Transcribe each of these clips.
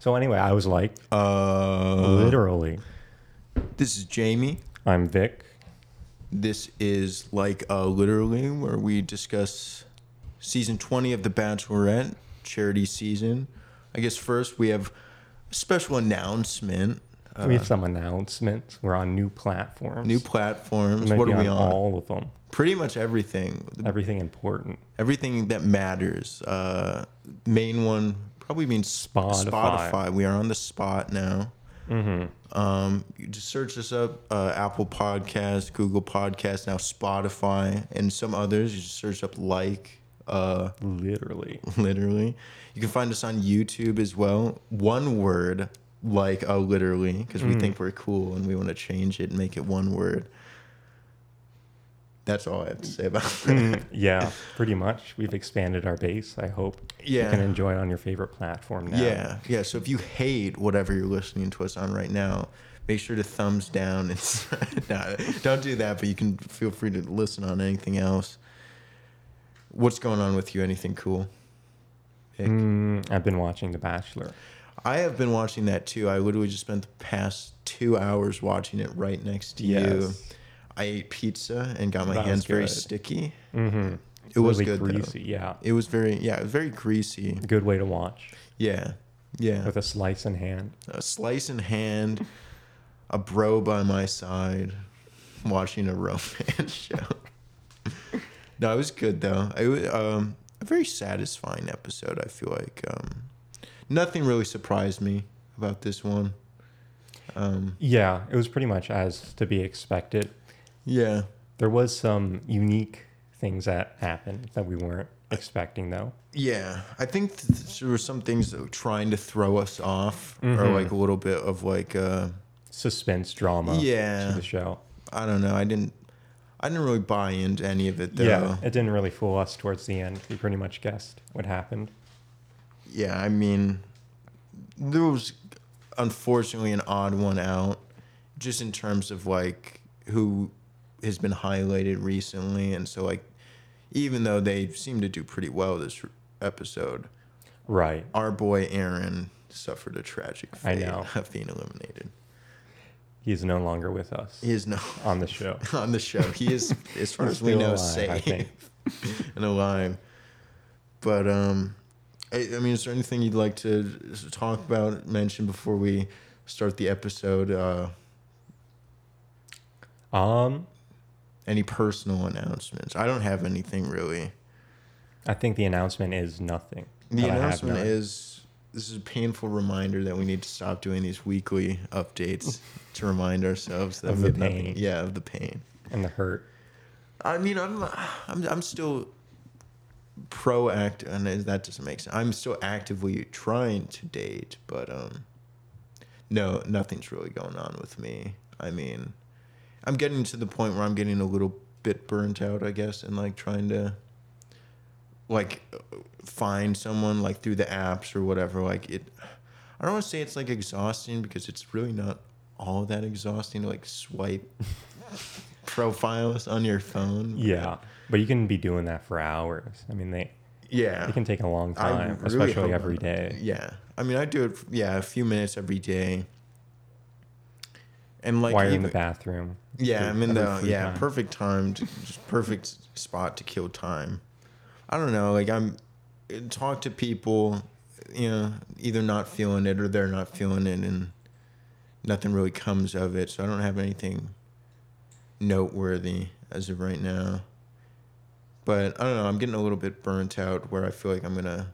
So anyway, I was like, Uh, literally, this is Jamie. I'm Vic. This is like uh, literally where we discuss season 20 of The Bachelorette charity season. I guess first we have a special announcement. Uh, we have some announcements. We're on new platforms. new platforms. What are we on on? All of them. Pretty much everything. Everything important. Everything that matters. Uh, main one probably means Spotify. Spotify. We are on the spot now. Mm-hmm. Um, you just search us up, uh, Apple Podcast, Google Podcast, now Spotify, and some others. You just search up like, uh, Literally. literally. You can find us on YouTube as well. One word, like, oh, literally, because we Mm. think we're cool and we want to change it and make it one word. That's all I have to say about that. Mm, yeah, pretty much. We've expanded our base. I hope you Yeah. can enjoy it on your favorite platform now. Yeah, yeah. So if you hate whatever you're listening to us on right now, make sure to thumbs down and no, don't do that. But you can feel free to listen on anything else. What's going on with you? Anything cool? Mm, I've been watching The Bachelor. I have been watching that too. I literally just spent the past two hours watching it right next to you. I ate pizza and got my That hands very sticky. Mm-hmm. It was really good though. greasy. Yeah, It was very yeah, it was very greasy. good way to watch Yeah, yeah. with a slice in hand. a slice in hand, a bro by my side, watching a romance show. no, it was good though. It was um, a very satisfying episode. I feel like um, nothing really surprised me about this one. Um, Yeah, it was pretty much as to be expected. Yeah, There was some unique things that happened that we weren't expecting, though. yeah. I think th- there were some things that were trying to throw us off, or Mhm. like a little bit of like. Uh, Suspense drama. Yeah. To the show. I don't know. I didn't. I didn't really buy into any of it though. Yeah, it didn't really fool us towards the end. We pretty much guessed what happened. Yeah, I mean, there was unfortunately an odd one out, just in terms of like who has been highlighted recently, and so like, even though they seem to do pretty well this episode, Right. our boy Aaron suffered a tragic I fate of being eliminated. He's no longer with us He is no on the show. on the show. He is, as far as we know, alive, safe and alive. But um, I, I mean, is there anything you'd like to talk about, mention before we start the episode? Uh, Um, any personal announcements? I don't have anything really. I think the announcement is nothing. The but I have announcement is this is a painful reminder that we need to stop doing these weekly updates to remind ourselves Of the have nothing- pain. Yeah, of the pain. and the hurt. I mean, I'm I'm I'm still proactive, and that doesn't make sense. I'm still actively trying to date, but um, no, nothing's really going on with me. I mean, I'm getting to the point where I'm getting a little bit burnt out, I guess, and like trying to like find someone like through the apps or whatever. Like it, I don't want to say it's like exhausting because it's really not all that exhausting to like swipe profiles on your phone. Yeah, but you can be doing that for hours. I mean, they Yeah. it can take a long time, really especially every day. Yeah. I mean, I do it, yeah, a few minutes every day. And like, While you're in the bathroom. yeah, I'm in the, yeah, time. perfect time, to, just perfect spot to kill time. I don't know. Like, I'm, uh, talk to people, you know, either not feeling it or they're not feeling it, and nothing really comes of it. So I don't have anything noteworthy as of right now. But I don't know. I'm getting a little bit burnt out where I feel like I'm gonna,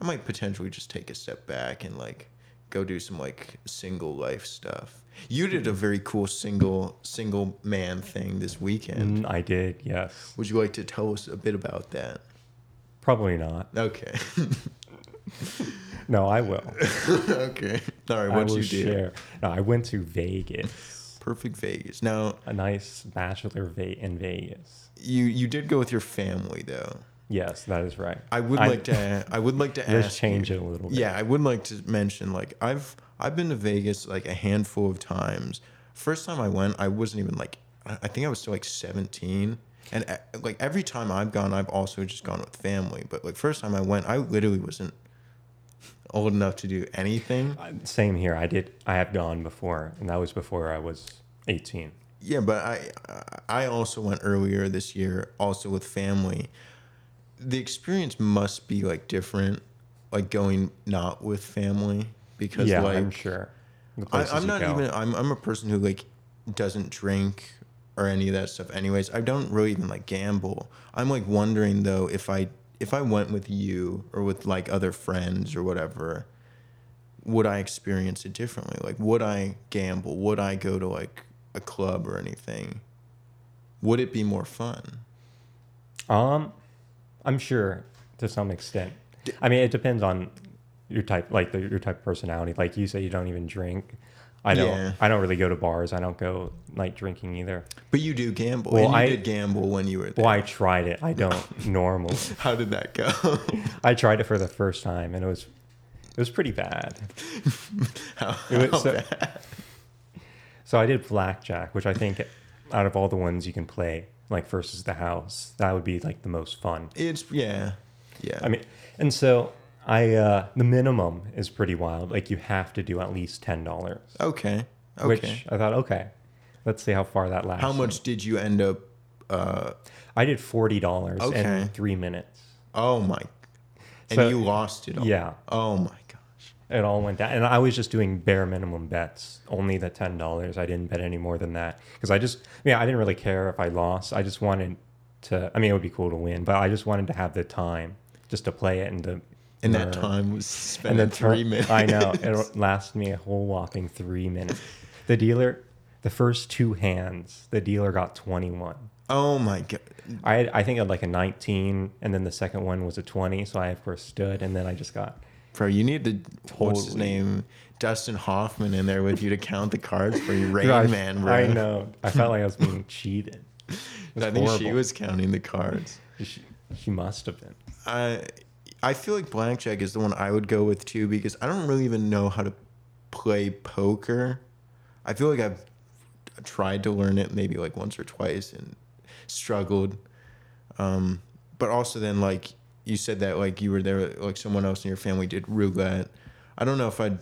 I might potentially just take a step back and like go do some like single life stuff. You did a very cool single single man thing this weekend. Mm, I did, yes. Would you like to tell us a bit about that? Probably not. Okay. No, I will. okay. All right. What you do? share. No, I went to Vegas. Perfect Vegas. Now A nice bachelor va- in Vegas. you you did go with your family though. Yes, that is right. I would I- like to. I would like to Let's ask. change you, it a little bit. Yeah, I would like to mention like I've I've been to Vegas like a handful of times. First time I went, I wasn't even like I think I was still like 17. And uh, like every time I've gone, I've also just gone with family. But like first time I went, I literally wasn't old enough to do anything. Same here. I did. I have gone before, and that was before I was 18. Yeah, but I I also went earlier this year, also with family. The experience must be like different, like going not with family because yeah, like I'm sure. I, I'm not go. even. I'm I'm a person who like doesn't drink or any of that stuff. Anyways, I don't really even like gamble. I'm like wondering though if I if I went with you or with like other friends or whatever, would I experience it differently? Like, would I gamble? Would I go to like a club or anything? Would it be more fun? Um, I'm sure to some extent. I mean, it depends on your type, like the, your type of personality. Like you say, you don't even drink. I don't. Yeah. I don't really go to bars. I don't go night drinking either. But you do gamble. Well, I- did gamble when you were there. Well, I tried it. I don't normally. How did that go? I tried it for the first time, and it was it was pretty bad. how, It was how so- bad? So I did blackjack, which I think out of all the ones you can play, like versus the house, that would be like the most fun. It's yeah, yeah. I mean, and so I uh the minimum is pretty wild. Like you have to do at least ten dollars. okay, okay. Which I thought, okay, let's see how far that lasts. How much did you end up? Uh, I did forty dollars Okay. in three minutes. oh my! And So- you lost it all. Yeah, Oh my gosh. it all went down, and I was just doing bare minimum bets, only the ten dollars. I didn't bet any more than that because I just, yeah, I didn't really care if I lost. I just wanted to. I mean, it would be cool to win, but I just wanted to have the time just to play it and to. And that time was spent and in then three minutes. I know it lasted me a whole whopping three minutes. The dealer, the first two hands, the dealer got twenty one. Oh my god. I had, I think I had like a nineteen, and then the second one was a twenty. So I of course stood, and then I just got Bro, you need to what's his name? Dustin Hoffman in there with you to count the cards for you, Rain I- Man, bro. I know. I felt like I was being cheated. Was I think she was counting the cards. She, she must have been. I I feel like blackjack is the one I would go with too because I don't really even know how to play poker. I feel like I've tried to learn it maybe like once or twice and struggled. Um, but also then like you said that like you were there like someone else in your family did roulette. I don't know if I'd.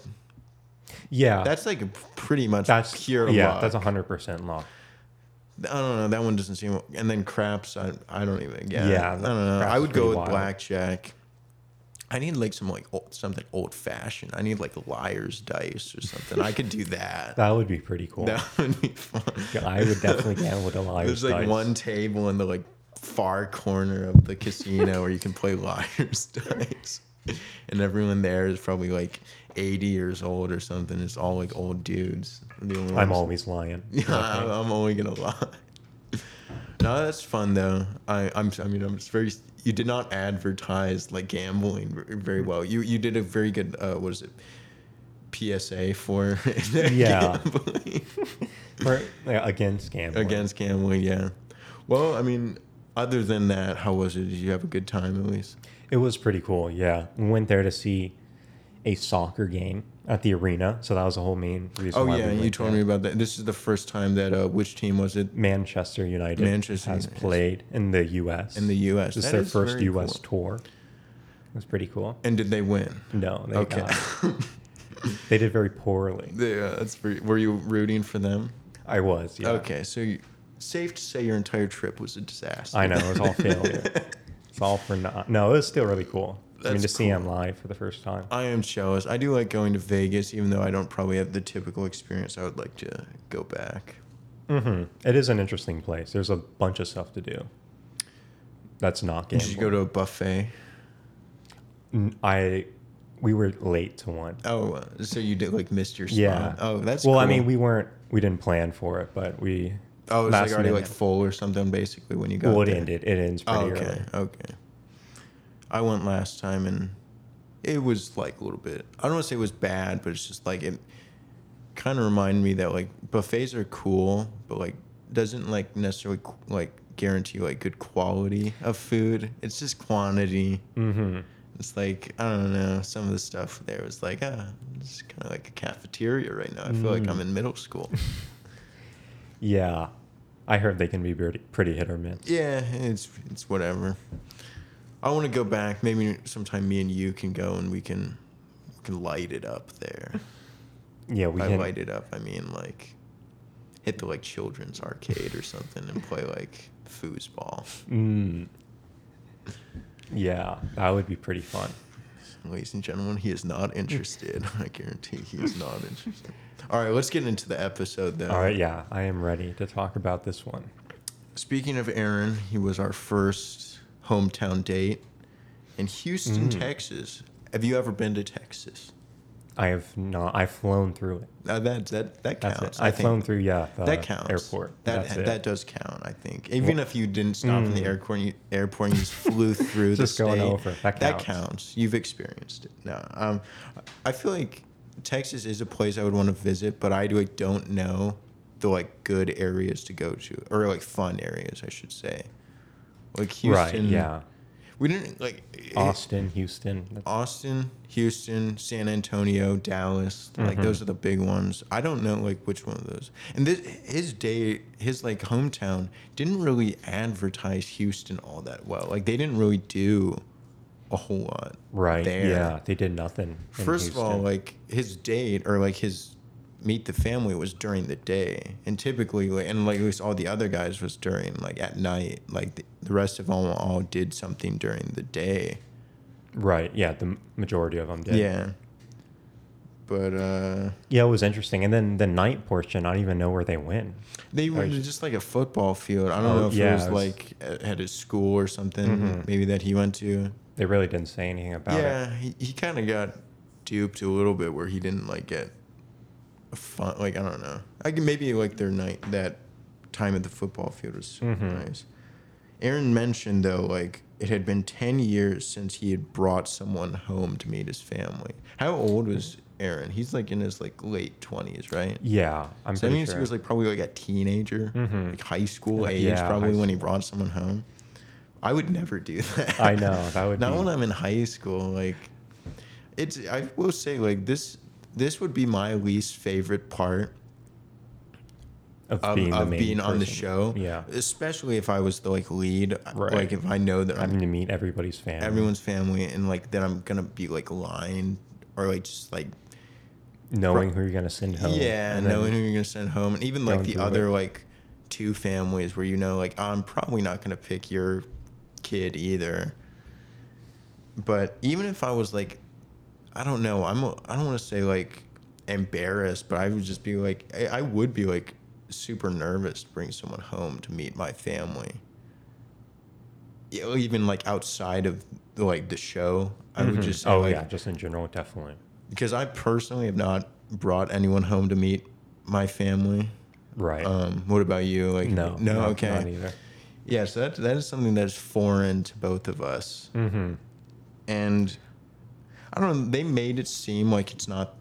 Yeah, That's like pretty much that's pure Yeah, luck. that's hundred percent luck. I don't know. That one doesn't seem. And then craps. I I don't even. Yeah. Yeah, I don't know. I would go with wild. blackjack. I need like some like old, something old fashioned. I need like liar's dice or something. I could do that. That would be pretty cool. That would be fun. Yeah, I would definitely gamble with a liar's dice. There's like dice. one table in the like far corner of the casino where you can play liar's dice, and everyone there is probably like 80 years old or something. It's all like old dudes. The only I'm always lying. Yeah, I'm, I'm only gonna lie. No, that's fun though. I, I'm. I mean, I'm just very. You did not advertise like gambling very well. You you did a very good. Uh, what is it? PSA for Yeah. gambling. For, yeah, against gambling. against gambling. Yeah. Well, I mean, other than that, how was it? Did you have a good time at least? It was pretty cool. Yeah, we went there to see a soccer game at the arena, so that was the whole main reason. Oh why yeah, we you told there. me about that. This is the first time that uh, which team was it Manchester United Manchester has United. played in the U.S. in the U.S. This is their first U.S. cool. tour. It was pretty cool. And did they win? No, they Okay. they did very poorly. Yeah, that's pretty. Were you rooting for them? I was. Yeah. Okay, so you, safe to say your entire trip was a disaster. I know it was all failure. it's all for not. No, it was still really cool. I mean, to That's see him live for the first time. I am jealous. I do like going to Vegas, even though I don't probably have the typical experience. I would like to go back. hmm It is an interesting place. There's a bunch of stuff to do. That's not Did gambling. you go to a buffet? I we were late to one. Oh, uh, so you did like missed your spot. Yeah. Oh, that's well. I mean, we weren't. We didn't plan for it, but we. Oh, it's like last already like full or something, basically, when you got Well, it there. ended. It ends pretty Oh, okay, early. okay. I went last time and it was like a little bit. I don't want to say it was bad, but it's just like it kind of reminded me that like buffets are cool, but like doesn't like necessarily like guarantee like good quality of food. It's just quantity. Mm-hmm. It's like I don't know. Some of the stuff there was like ah, it's kind of like a cafeteria right now. I feel like Mm. I'm in middle school. Yeah, I heard they can be pretty, pretty hit or miss. Yeah, it's it's whatever. I want to go back. Maybe sometime me and you can go and we can can light it up there. Yeah, we By can. light it up, I mean like hit the like children's arcade or something and play like foosball. Mm, yeah, that would be pretty fun. Ladies and gentlemen, he is not interested. I guarantee he is not interested. All right, let's get into the episode then. All right, yeah, I am ready to talk about this one. Speaking of Aaron, he was our first hometown date in Houston, Mm. Texas. Have you ever been to Texas? I have not. I've flown through it. Uh, that that that counts. I I've flown through. Yeah, the that counts. airport. That that does count. I think even if you didn't stop in the Mm. airport, you, airport, and you just flew through Just the going state. over. That That counts. counts. You've experienced it. No, um, I feel like Texas is a place I would want to visit, but I like don't know the like good areas to go to or like fun areas, I should say. Like Houston. Right. Yeah. We didn't like Austin, Houston. Austin, Houston, San Antonio, Dallas. Like Mhm. those are the big ones. I don't know like which one of those. And this his day, his like hometown didn't really advertise Houston all that well. Like they didn't really do a whole lot. Right. there. Yeah. They did nothing. in First of all, like his date or like his meet the family was during the day, and typically, like, and like at least all the other guys was during like at night. Like the, the rest of them all did something during the day. Right. Yeah. The majority of them did. Yeah. But uh Yeah, it was interesting. And then the night portion, I don't even know where they went. they went to just, like a football field. I don't Oh, know if yeah, it was it was- like at at his school or something, Mhm. maybe that he went to. They really didn't say anything about it. yeah, he, he kind of got duped a little bit where he didn't like get a fun. Like I don't know. I can maybe like their night that time at the football field was super Mhm. nice. Aaron mentioned though, like it had been ten years since he had brought someone home to meet his family. How old was Aaron? He's like in his like late twenties, right? Yeah, I'm so that means sure. he was like probably like a teenager, Mhm. like high school age, yeah, probably when he brought someone home. I would never do that. I know, that would not be- when I'm in high school. Like, it's I will say like this. This would be my least favorite part of of, being, of being on the show. Yeah. especially if I was the like lead. Right. Like if I know that I'm Having to meet everybody's family. everyone's family and like that I'm gonna be like lying or like just like knowing who you're gonna send home. Yeah, and knowing who you're gonna send home, and even like the other it. like two families where you know like I'm probably not gonna pick your kid either. But even if I was like, I don't know, I'm I don't want to say like embarrassed, but I would just be like I, I would be like super nervous to bring someone home to meet my family. Yeah, Even like outside of like the show, I would Mhm. just say, oh like, yeah, just in general, definitely. because I personally have not brought anyone home to meet my family. Right. Um, what about you? Like no, no, not- okay. Not either. Yeah, so that that is something that's foreign to both of us, Mm-hmm. and I don't know. They made it seem like it's not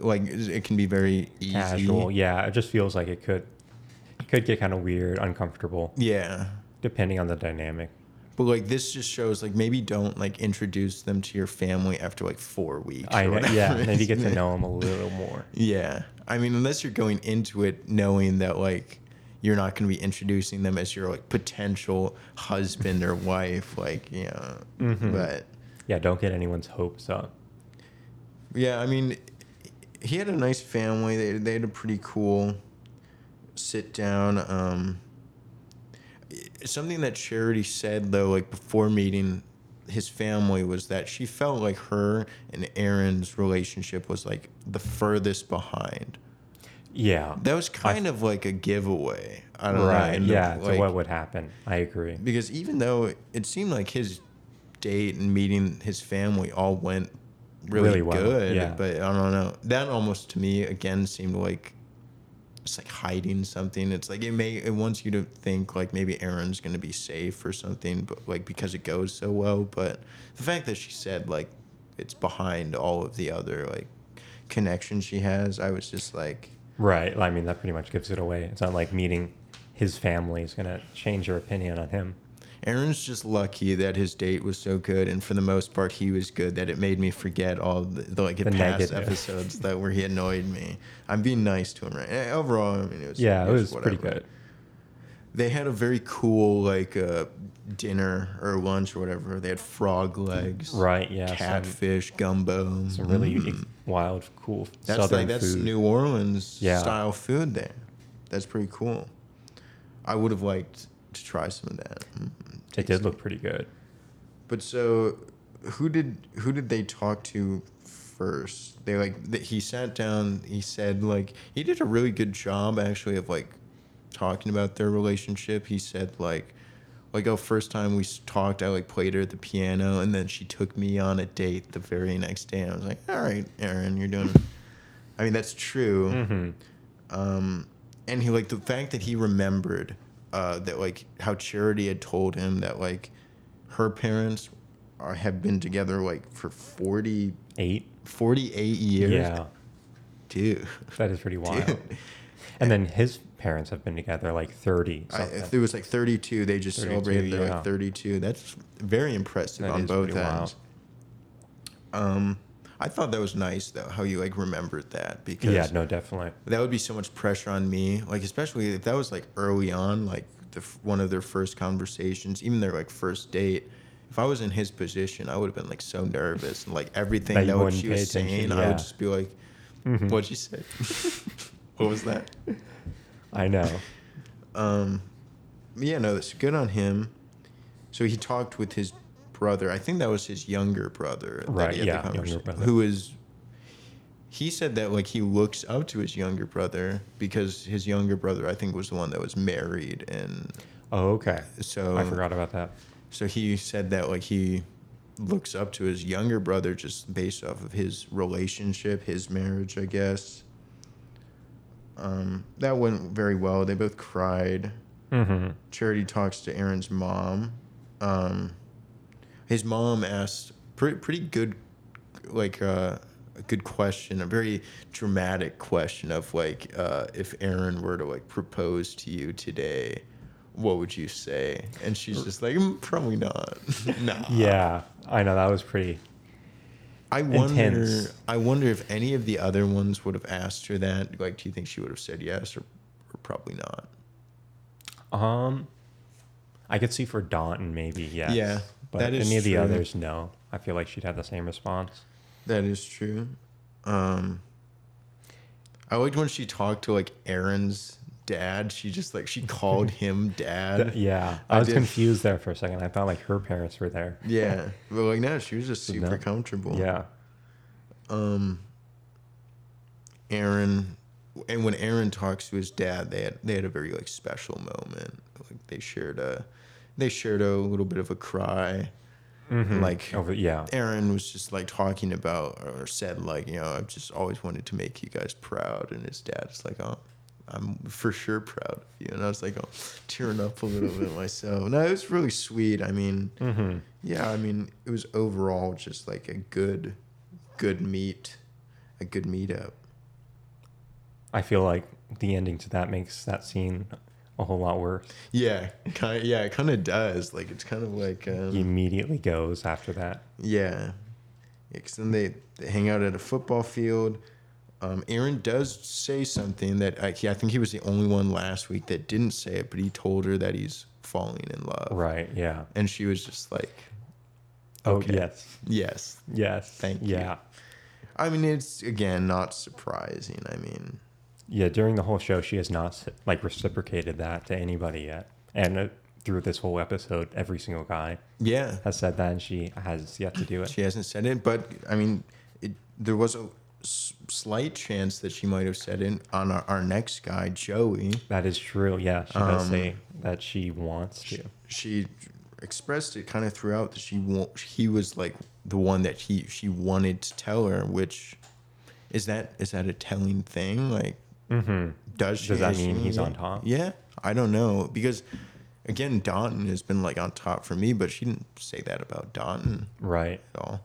like it can be very easy. Casual. Yeah, it just feels like it could it could get kind of weird, uncomfortable, Yeah, depending on the dynamic. but like this just shows like maybe don't like introduce them to your family after like four weeks. I or know, yeah, maybe get to know them a little more. Yeah. I mean, unless you're going into it knowing that like you're not going to be introducing them as your like potential husband or wife, like, you know. Mhm. But Yeah, don't get anyone's hopes up. yeah, I mean, he had a nice family. They they had a pretty cool sit down um something that Charity said though like before meeting his family was that she felt like her and Aaron's relationship was like the furthest behind. Yeah. That was kind of like a giveaway. I don't right. know. Yeah. like- to what would happen? I agree. because even though it seemed like his date and meeting his family all went really, Really well, good, yeah. but I don't know. That almost to me again seemed like it's like hiding something. It's like it may it wants you to think like maybe Aaron's gonna be safe or something, but like because it goes so well. But the fact that she said like it's behind all of the other like connections she has, I was just like. Right. I mean, that pretty much gives it away. It's not like meeting his family is gonna change your opinion on him. Aaron's just lucky that his date was so good, and for the most part, he was good. That it made me forget all the, the like The past negative. episodes that where he annoyed me. I'm being nice to him, right? Eh, Overall, I mean, it was Yeah, it was whatever. pretty good. they had a very cool like uh, dinner or lunch or whatever. They had frog legs, Right, yeah. Some, catfish, gumbo. some really Mm. unique, wild, cool That's southern like that's food. New Orleans Yeah. style food there. That's pretty cool. I would have liked to try some of that. It did look pretty good. But so, who did who did they talk to first? They like th- he sat down. He said like he did a really good job actually of like talking about their relationship. He said like like oh first time we talked I like played her at the piano and then she took me on a date the very next day. I was like all right Aaron you're doing. I mean that's true hmm um, and he like the fact that he remembered uh, that like how Charity had told him that like her parents are, have been together like for 40, Eight. 48 years. Yeah, dude. that is pretty wild. Dude. And then his parents have been together like 30 I, it was like 32, they just 32, celebrated their yeah. like 32. That's very impressive That on both ends. Um, I thought that was nice though, how you like remembered that because yeah, no, definitely. that would be so much pressure on me like especially if that was like early on like the, one of their first conversations even their like first date if i was in his position i would have been like so nervous and like everything That that, what she was saying attention, i would just be like Mhm. what'd you say what was that I know. um yeah no that's good on him so he talked with his brother i think that was his younger brother that Right, he had the yeah, younger brother. who is he said that like he looks up to his younger brother because his younger brother i think was the one that was married and Oh, okay. so I forgot about that. so he said that like he looks up to his younger brother just based off of his relationship his marriage i guess um, that went very well they both cried hmm Charity talks to Aaron's mom. Um, his mom asked pretty pretty good, like uh, a good question, a very dramatic question of like uh, if Aaron were to like propose to you today, what would you say? And she's just like, "Mm, probably not. nah. Yeah, I know that was pretty. I wonder. Intense. I wonder if any of the other ones would have asked her that. Like, do you think she would have said yes or, or probably not? Um, I could see for Dotun maybe yes. Yeah, but that is any of the true. others no. I feel like she'd have the same response. That is true. Um, I liked when she talked to like Aaron's dad. She just like she called him dad. Yeah, I I was did- confused there for a second. I thought like her parents were there. Yeah, but like no, she was just No. super comfortable. Yeah, Um. Aaron, and when Aaron talks to his dad, they had they had a very like special moment. Like they shared a, they shared a little bit of a cry. Mhm. Like over. Yeah, Aaron was just like talking about or said like, you know, I've just always wanted to make you guys proud, and his dad is like, oh, I'm for sure proud of you, and I was like, oh, tearing up a little bit myself. No, it was really sweet. I mean, hmm yeah, I mean, it was overall just like a good, good meet, a good meetup. I feel like the ending to that makes that scene a whole lot worse. Yeah, kind yeah, it kind of does. Like it's kind of like um, He immediately goes after that. Yeah. Because then they, they hang out at a football field. Um, Aaron does say something that I, he- I think he was the only one last week that didn't say it, but he told her that he's falling in love. Right. Yeah. And she was just like, Oh Okay. yes. yes. Yes. Thank you. Yeah. I mean, it's, again, not surprising. I mean, Yeah. During the whole show, she has not like reciprocated that to anybody yet, and uh, through this whole episode, every single guy yeah. has said that, and she has yet to do it. She hasn't said it, but I mean, it, there was a s- slight chance that she might have said it on our, our next guy, Joey. That is true. Yeah, she does Um, say that she wants to. she expressed it kind of throughout that she wa- he was like the one that he she wanted to tell her which is that is that a telling thing like Mm-hmm. does she Does that mean he's on top? yeah i don't know because again Dotun has been like on top for me but she didn't say that about Dotun Right. at all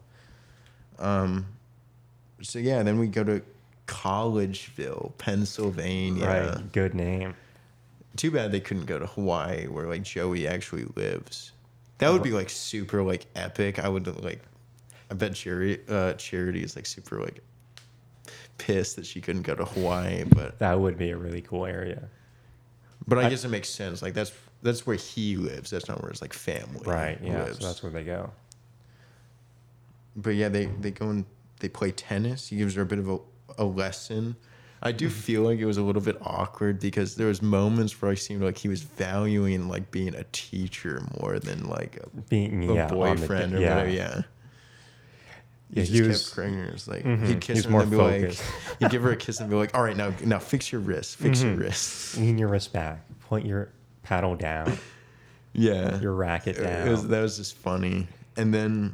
um so yeah then we go to collegeville pennsylvania Right. Good name. too bad they couldn't go to Hawaii where like Joey actually lives. That would be like super like epic. I would like I bet Charity uh Charity is like super like pissed that she couldn't go to Hawaii, but That would be a really cool area. But I, I- guess it makes sense. Like that's that's where he lives. That's not where his like family Right. Yeah. lives. So that's where they go. But yeah, they they go and they play tennis. He gives her a bit of a, a lesson. I do Mm-hmm. feel like it was a little bit awkward because there was moments where I seemed like he was valuing like being a teacher more than like a, Being a yeah, on the- boyfriend or yeah. whatever. Yeah. He Yeah, just he kept was-. It's like Mhm. he'd kiss He's her more and be focused. like, he'd give her a kiss and be like, "All right, now now fix your wrist, fix your Mhm. wrist." Lean your wrist back. Point your paddle down. Yeah, Your racket down. was, that was just funny. And then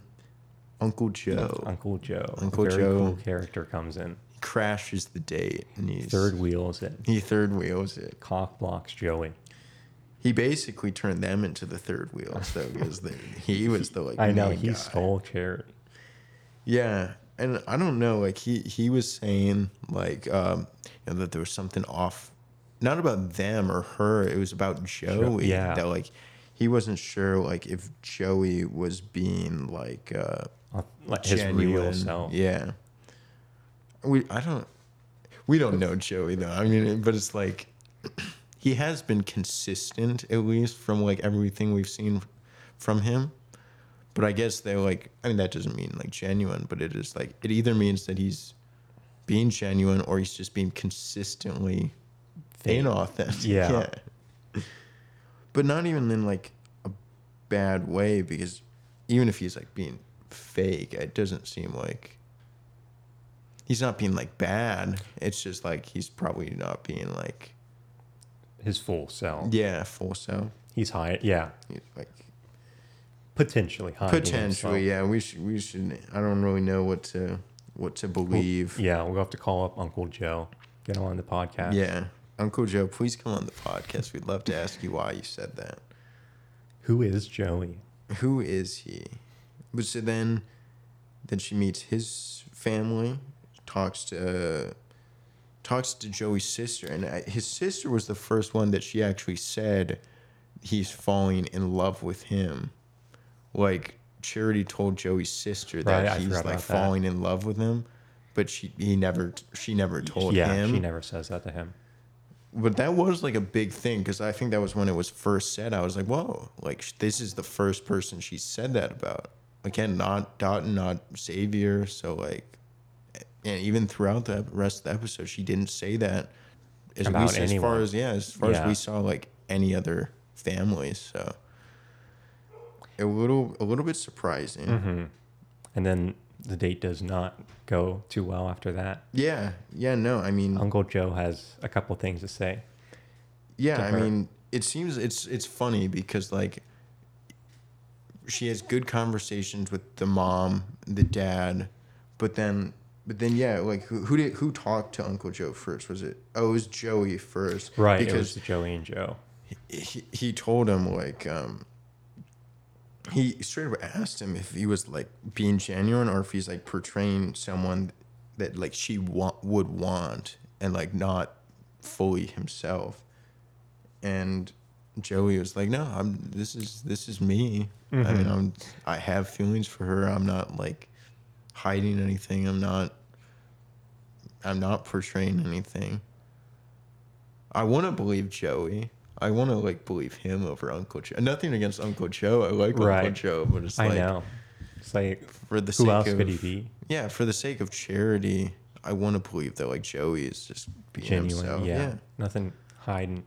Uncle Joe Uncle Joe. Uncle Joe. cool character comes in. crashes the date and he's Third wheels it. He third wheels it. Cock blocks Joey. He basically turned them into the third wheels though, because he was the like. I know he guy. stole charity. Yeah, and I don't know. Like he he was saying like um, you know, that there was something off, not about them or her. It was about Joey. yeah. That like he wasn't sure like if Joey was being like uh, Like his real genuine. self. Yeah. We I don't we don't know Joey though. I mean, but it's like he has been consistent at least from like everything we've seen from him. But I guess they're like I mean that doesn't mean like genuine, but it is like it either means that he's being genuine or he's just being consistently Fake. inauthentic. Yeah. But not even in like a bad way because even if he's like being fake, it doesn't seem like he's not being like bad. It's just like he's probably not being like His full self. yeah, full self. He's high. Yeah. He's like Potentially hiding potentially, himself. yeah. We should we should I don't really know what to what to believe. Yeah, we'll have to call up Uncle Joe. Get him on the podcast. yeah. Uncle Joe, please come on the podcast. We'd love to ask you why you said that. Who is Joey? Who is he? But so then, then she meets his family, talks to, talks to Joey's sister, and I, his sister was the first one that she actually said he's falling in love with him. Like Charity told Joey's sister that Right, he's like about that. falling in love with him, but she he never she never told yeah, him. she never says that to him. But that was like a big thing because I think that was when it was first said. I was like, whoa, like this is the first person she said that about. Again, not Dotun, not Xavier. So like, and even throughout the rest of the episode, she didn't say that. At About least as far as yeah, as far as we saw like any other families. So a little a little bit surprising. hmm And then the date does not go too well after that. Yeah, yeah, no, I mean, Uncle Joe has a couple things to say. Yeah, to I mean, it seems it's it's funny because like she has good conversations with the mom, the dad, but then but then yeah, like who who did who talked to Uncle Joe first? Was it oh it was Joey first? Right. Because it was Joey and Joe. he, he told him like um he straight up asked him if he was like being genuine or if he's like portraying someone that like she wa- would want and like not fully himself. And joey was like no i'm this is this is me. I mean Mhm. i'm i have feelings for her. I'm not like hiding anything. I'm not i'm not portraying anything. I want to believe Joey. I want to like believe him over Uncle Joe. Nothing against Uncle Joe. I like Uncle Joe, but it's I like know. It's like, for the who sake else of could he be? yeah, for the sake of charity, I want to believe that like Joey is just being Genuine. himself. yeah. Nothing hiding.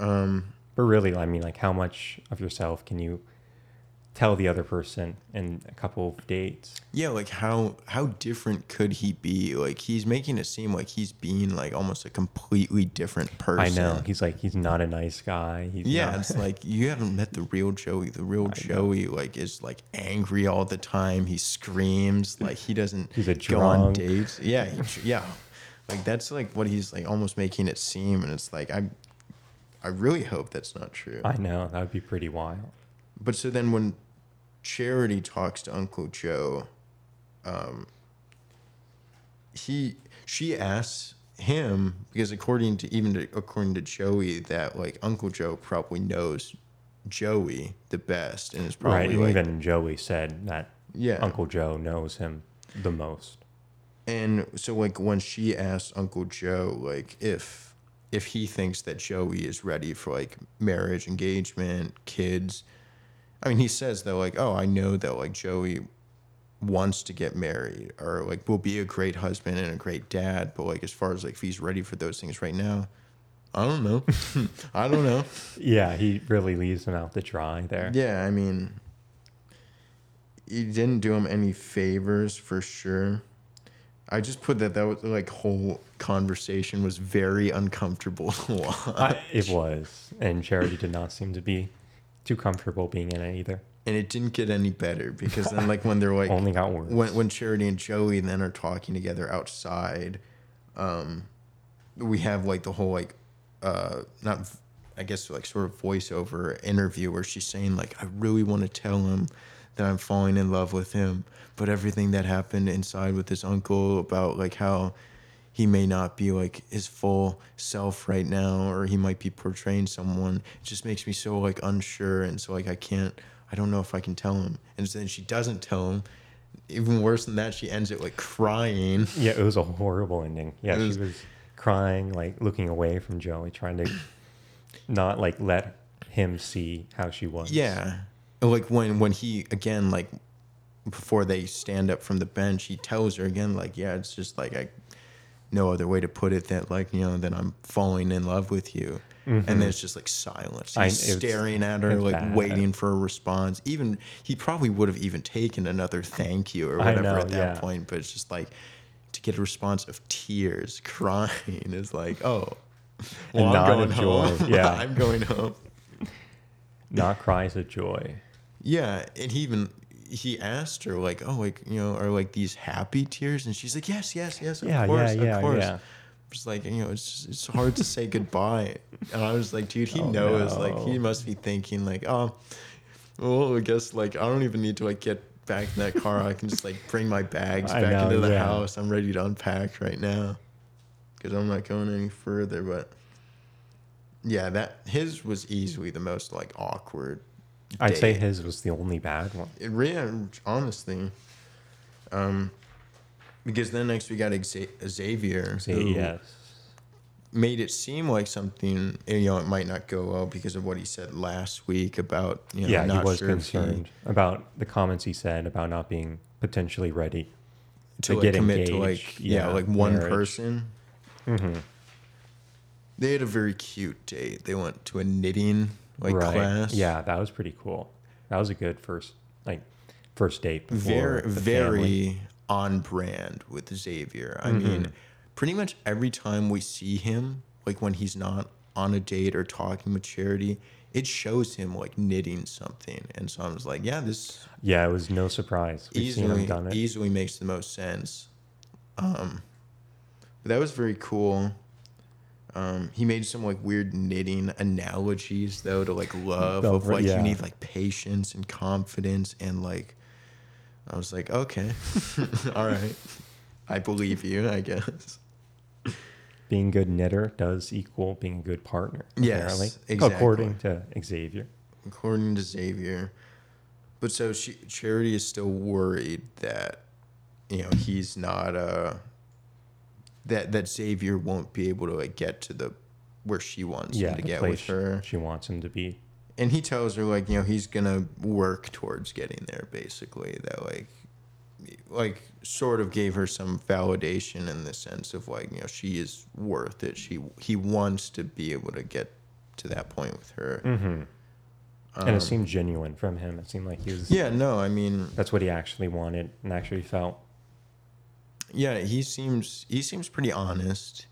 Um. But really, I mean, like, how much of yourself can you tell the other person in a couple of dates? Yeah, like how how different could he be? Like he's making it seem like he's being like almost a completely different person. I know. He's like, he's not a nice guy. He's Yeah, not- it's like you haven't met the real Joey. The real know. Joey like is like angry all the time. He screams like he doesn't He's a go on drunk. dates. Yeah, he, yeah. Like that's like what he's like almost making it seem and it's like I I really hope that's not true. I know. That would be pretty wild. But so then when Charity talks to Uncle Joe, um, he she asks him because according to even to, according to Joey that like Uncle Joe probably knows Joey the best and is probably right. Like even Joey said that yeah Uncle Joe knows him the most. and so like when she asks Uncle Joe like if if he thinks that Joey is ready for like marriage, engagement, kids. I mean, he says though, like, oh, I know that like Joey wants to get married or like will be a great husband and a great dad, but like as far as like if he's ready for those things right now, I don't know. I don't know. Yeah, he really leaves him out to dry there. Yeah, I mean, he didn't do him any favors for sure. I just put that that was like whole conversation was very uncomfortable to watch. I, it was, and Charity did not seem to be too comfortable being in it either. and it didn't get any better because then like when they're like Only got worse. when when Charity and Joey then are talking together outside, um, we have like the whole like uh not I guess like sort of voiceover interview where she's saying like I really want to tell him that I'm falling in love with him, but everything that happened inside with his uncle about like how he may not be like his full self right now or he might be portraying someone. It just makes me so like unsure and so like i can't i don't know if i can tell him. And then she doesn't tell him. Even worse than that she ends it like crying. Yeah, it was a horrible ending. Yeah, It she was- was crying, like looking away from Joey, trying to not like let him see how she was. yeah. Like when when he again like before they stand up from the bench he tells her again like yeah it's just like i no other way to put it that like you know that i'm falling in love with you and mm-hmm. then it's just like silence I- he's it's- staring at her like bad. waiting for a response even he probably would have even taken another thank you or whatever know, at that yeah. point but it's just like to get a response of tears crying is like oh well, And i'm not going joy, yeah. i'm going home Not cries of joy. yeah, and he even he asked her like, "Oh, like you know, are like these happy tears?" And she's like, "Yes, yes, yes, of Yeah, course, yeah, yeah, of course." yeah. Just like you know, it's just, it's hard to say goodbye, and I was like, dude, he Oh, knows. Like he must be thinking like, oh, well, I guess like I don't even need to like get back in that car. I can just like bring my bags I back know, into the yeah. house. I'm ready to unpack right now because I'm not going any further. But yeah, that his was easily the most like awkward. I'd say his was the only bad one. It really, honestly, um, because then next we got Xavier, Say who yes. made it seem like something you know it might not go well because of what he said last week about you know yeah, not he was sure if he- concerned about the comments he said about not being potentially ready. to, to like, get commit to engaged, like yeah, like one marriage. person. hmm They had a very cute date. They went to a knitting like right. class. Yeah, that was pretty cool. That was a good first like first date. before very very family. on brand with Xavier. I Mm-hmm. mean, pretty much every time we see him, like when he's not on a date or talking with Charity, it shows him like knitting something. And so I was like, yeah, this Yeah, it was no surprise. We've seen easily him done it. easily makes the most sense. Um, but that was very cool. Um, he made some like weird knitting analogies though to like love Oh, of like yeah. you need like patience and confidence and like I was like okay, all right, I believe you. I guess. being good knitter does equal being a good partner. Yes, apparently, exactly. according to Xavier. according to Xavier. But so she, Charity is still worried that you know he's not uh that that Xavier won't be able to like get to the where she wants Yeah, him to get with her. she wants him to be. And he tells her like you know he's gonna work towards getting there. Basically, that like like sort of gave her some validation in the sense of like you know she is worth it. She he wants to be able to get to that point with her. hmm and Um, it seemed genuine from him. It seemed like he was. Yeah, no, I mean That's what he actually wanted and actually felt. Yeah, he seems he seems pretty honest.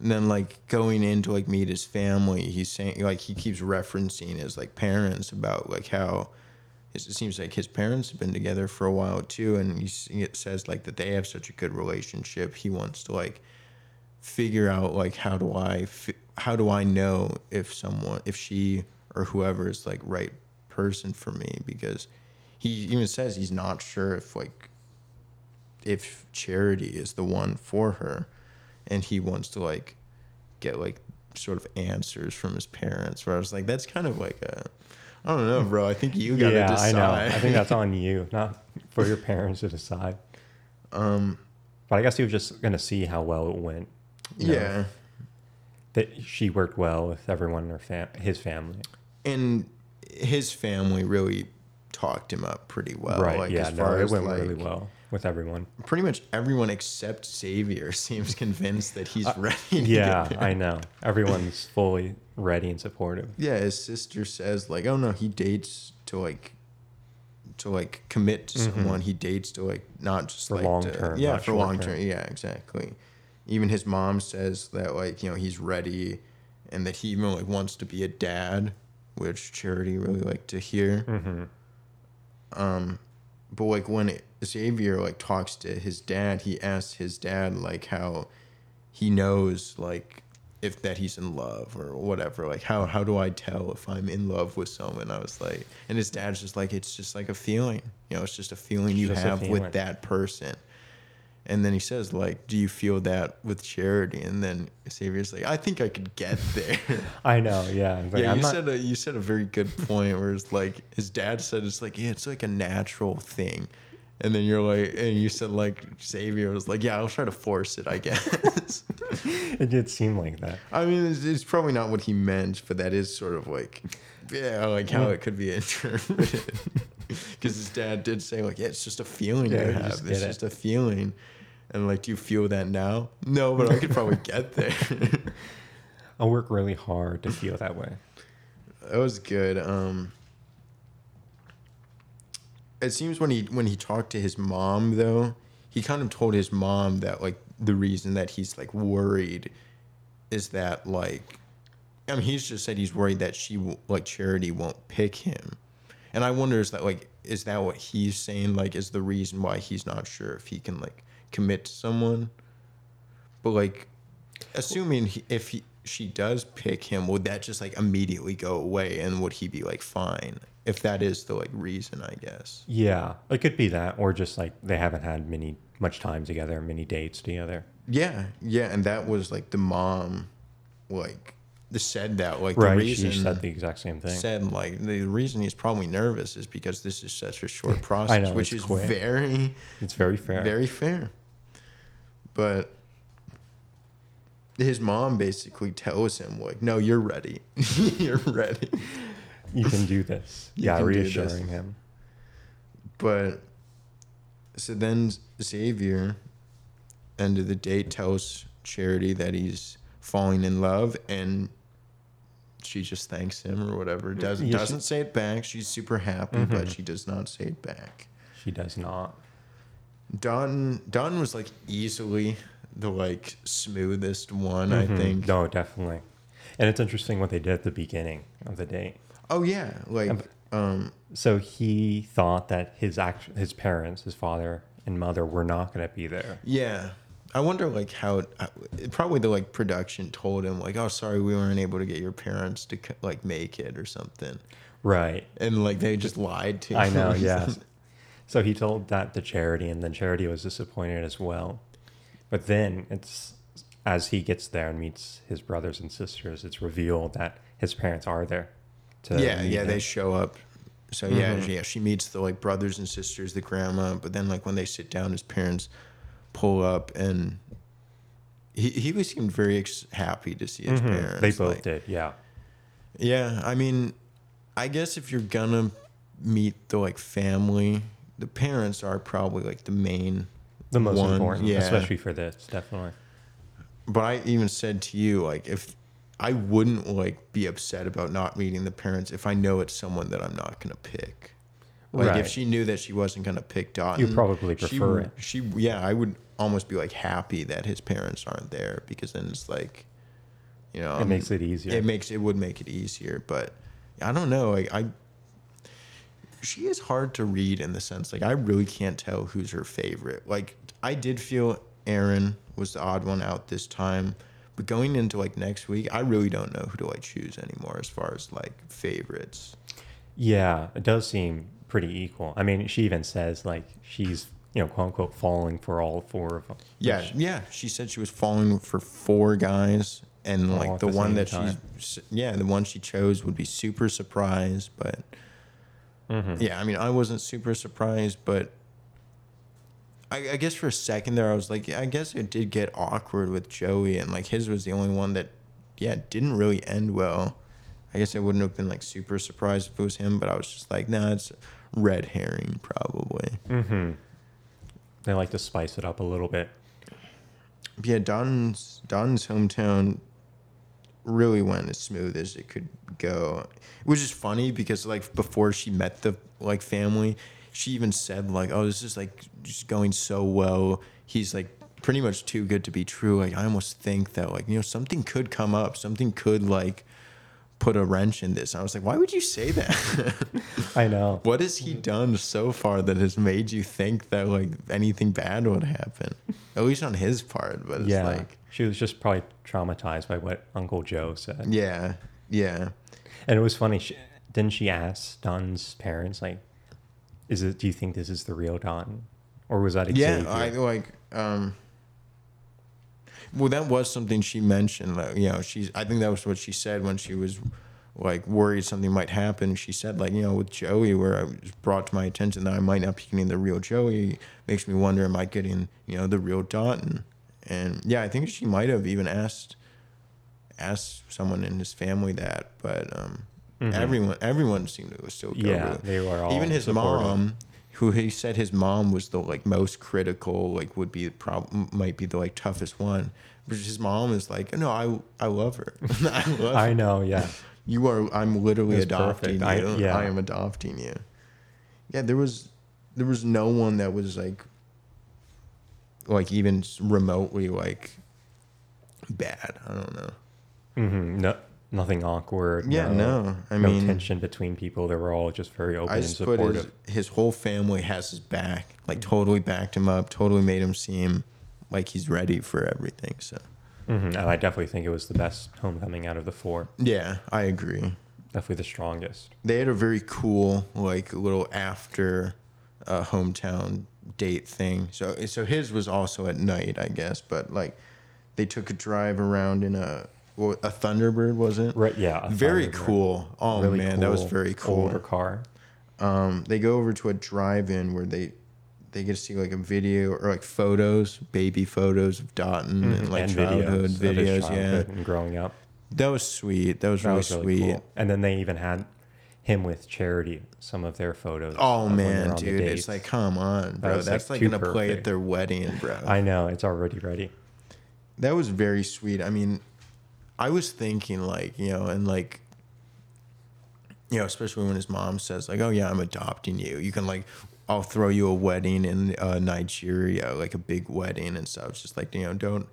And then like going in to like meet his family, he's saying like he keeps referencing his like parents about like how it seems like his parents have been together for a while too, and he it says like that they have such a good relationship. He wants to like figure out like how do I how do I know if someone if she or whoever is like right person for me because he even says he's not sure if like if charity is the one for her and he wants to like get like sort of answers from his parents where i was like that's kind of like a i don't know bro i think you gotta yeah, decide I know. I think that's on you, not for your parents to decide. um But I guess he was just gonna see how well it went. you know? yeah that she worked well with everyone in her fam- his family. and his family really talked him up pretty well. right. Like yeah. as No, far it as went like really well with everyone. pretty much everyone except Xavier seems convinced that he's ready. To Yeah, I know. Everyone's fully ready and supportive. Yeah, his sister says like, oh no, he dates to like to like commit to someone. He dates to like not just Mm-hmm. For like long to- term, Yeah, for long term. Yeah, exactly. Even his mom says that like you know he's ready, and that he even like wants to be a dad, which Charity really liked to hear. hmm Um, but like when Xavier like talks to his dad, he asks his dad like how he knows like if that he's in love or whatever. Like how how do I tell if I'm in love with someone? I was like, and his dad's just like it's just like a feeling. You know, it's just a feeling you have feeling. with that person. And then he says like, do you feel that with Charity? And then Xavier's like, I think I could get there. I know. Yeah. Like, yeah, I'm you not- said a, you said a very good point where it's like his dad said it's like yeah, it's like a natural thing, and then you're like, and you said like Xavier was like, yeah, I'll try to force it, I guess. it did seem like that. I mean, it's, it's probably not what he meant, but that is sort of like, yeah, like how it could be interpreted. Because his dad did say like, yeah, it's just a feeling Yeah, you have. just It's get it. just a feeling. And like, do you feel that now? No, but I could probably get there. I'll work really hard to feel that way. That was good. Um, it seems when he when he talked to his mom though, he kind of told his mom that like the reason that he's like worried is that like, I mean, he's just said he's worried that she w- like Charity won't pick him, and I wonder is that like is that what he's saying like is the reason why he's not sure if he can like commit to someone, but like assuming he, if he, she does pick him, would that just like immediately go away, and would he be like fine if that is the like reason? I guess. Yeah, it could be that, or just like they haven't had many much time together, many dates together. Yeah, yeah, and that was like the mom, like, said that like right. the reason she said the exact same thing. said like the reason he's probably nervous is because this is such a short process, know, which is quick. very it's very fair. very fair. But his mom basically tells him like, "No, you're ready. you're ready." you can do this. You yeah, do this. reassuring him. But so then Xavier, end of the day, tells Charity that he's falling in love, and she just thanks him or whatever. Doesn't Yeah, doesn't say it back. She's super happy, but mm-hmm. she does not say it back. She does not. Don Don was like easily the like smoothest one, I Mhm. think. No, definitely. And it's interesting what they did at the beginning of the date. Oh yeah, like Um, um So he thought that his act, his parents, his father and mother, were not going to be there. Yeah. I wonder like how it, it- probably the like production told him like oh sorry we weren't able to get your parents to like make it or something Right. and like they just lied to I him. know. Yeah. So he told that to Charity, and then Charity was disappointed as well. But then it's as he gets there and meets his brothers and sisters, it's revealed that his parents are there. To yeah yeah they show up so yeah Mhm. yeah she meets the like brothers and sisters the grandma but then like when they sit down his parents pull up and he he seemed very ex- happy to see his Mhm. parents They both like- did. Yeah. Yeah, I mean, I guess if you're gonna meet the like family, the parents are probably like the main. The most one, important, yeah. especially for this, definitely. But I even said to you like if I wouldn't like be upset about not meeting the parents if I know it's someone that I'm not gonna pick. Like if she knew that she wasn't gonna pick Dotun, You'd probably she prefer would- it. She yeah, I would almost be like happy that his parents aren't there because then it's like, you know, It I'm- makes it easier. It makes it would make it easier, but I don't know. Like I, she is hard to read in the sense like I really can't tell who's her favorite. Like I did feel Aaron was the odd one out this time, but going into like next week, I really don't know who do I choose anymore as far as like favorites. Yeah, it does seem pretty equal. I mean, she even says like she's you know quote unquote falling for all four of them. Yeah, which- yeah. She said she was falling for four guys, and like the, the one that time. she's yeah, the one she chose would be super surprised, but Mhm. yeah, I mean, I wasn't super surprised, but I, I guess for a second there, I was like, yeah, I guess it did get awkward with Joey, and like his was the only one that yeah, didn't really end well. I guess I wouldn't have been like super surprised if it was him, but I was just like, nah, it's red herring probably. Mm-hmm. They like to spice it up a little bit. Yeah, Don's Don's hometown really went as smooth as it could go. Which is funny because like before she met the like family, she even said like, "Oh, this is like just going so well." He's like pretty much too good to be true. Like I almost think that like you know something could come up, something could like put a wrench in this. I was like, why would you say that? I know. what has he done so far that has made you think that like anything bad would happen? At least on his part, but it's yeah, like she was just probably traumatized by what Uncle Joe said. yeah, yeah. And it was funny. She, didn't she ask Don's parents like, "Is it? Do you think this is the real Don, or was that Xavier?" Yeah, I like. Um, well, that was something she mentioned. Like, you know, she's. I think that was what she said when she was like worried something might happen. She said, like, you know, with Joey, where I was brought to my attention that I might not be getting the real Joey, makes me wonder, am I getting, you know, the real Dotun? And yeah, I think she might have even asked asked someone in his family that, but um, Mhm. everyone everyone seemed to still go yeah, with it they were all even his supportive. mom who he said his mom was the like most critical like would be prob- might be the like toughest one. But his mom is like no i i love her. I love I know. Yeah, you are i'm literally adopting perfect. I- you. yeah. I am adopting you. Yeah there was there was no one that was like like even remotely like bad. I don't know. Hmm no, nothing awkward. yeah no, i no mean tension between people. They were all just very open I and supportive. his, his whole family has his back, like totally backed him up, totally made him seem like he's ready for everything. So hmm And I definitely think it was the best homecoming out of the four. yeah, I agree. Definitely the strongest. They had a very cool like little after uh, hometown date thing. So so his was also at night, I guess, but like they took a drive around in a what, a Thunderbird, was it? Right? Yeah. Very Thunderbird. cool. Oh Really man, that was very cool. Older car. um, they go over to a drive-in where they they get to see like a video or like photos, baby photos of Dotun and like childhood of his videos. childhood Yeah, and growing up. that was sweet. That was That really was really sweet. cool. And then they even had him with Charity. Some of their photos. Oh of when they're man, dude, it's like come on, bro. was, That's like, like, gonna play at their wedding, bro. I know it's already ready. that was very sweet. I mean, I was thinking like you know, and like you know, especially when his mom says like, "Oh yeah, I'm adopting you." You can like, I'll throw you a wedding in uh, Nigeria, like a big wedding and stuff. It's just like you know, don't.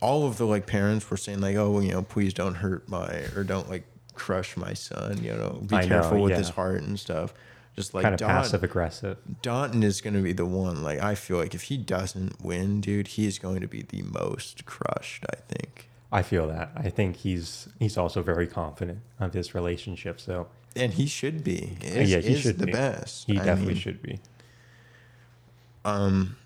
All of the like parents were saying like, "Oh, you know, please don't hurt my or don't like crush my son." You know, be I know, careful with yeah. his heart and stuff. Just like kind of Dot- passive aggressive. Dotun is going to be the one. Like, I feel like if he doesn't win, dude, he's going to be the most crushed, I think. I feel that. I think he's he's also very confident of his relationship. So And he should be. Is, yeah, he is should the be. best. he I definitely mean, should be. Um,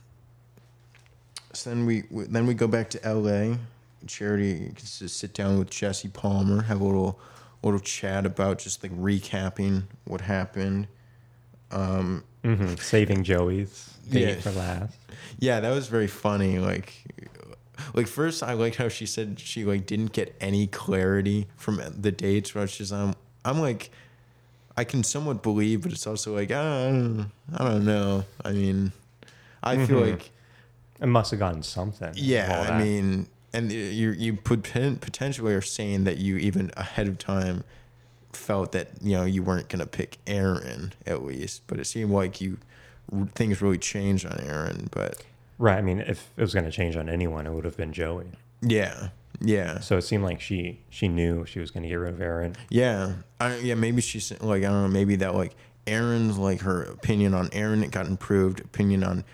so then we we- then we go back to L.A. Charity gets to sit down with Jesse Palmer, have a little little chat about just like recapping what happened. Um, hmm Saving Joey's Yeah. for last. Yeah, that was very funny. Like, like first, I liked how she said she like didn't get any clarity from the dates. Where she's, um, I'm like, I can somewhat believe, but it's also like, uh, I don't know. I mean, I feel Mhm. like, It must have gotten something. yeah, I mean, and you you put potentially are saying that you even ahead of time felt that you know you weren't gonna pick Aaron at least, but it seemed like you things really changed on Aaron, but. Right. I mean, if it was going to change on anyone, it would have been Joey. Yeah, yeah, So it seemed like she she knew she was going to get rid of Aaron. yeah. I, yeah, maybe she's like I don't know. Maybe that like Aaron's like her opinion on Aaron it got improved. Opinion on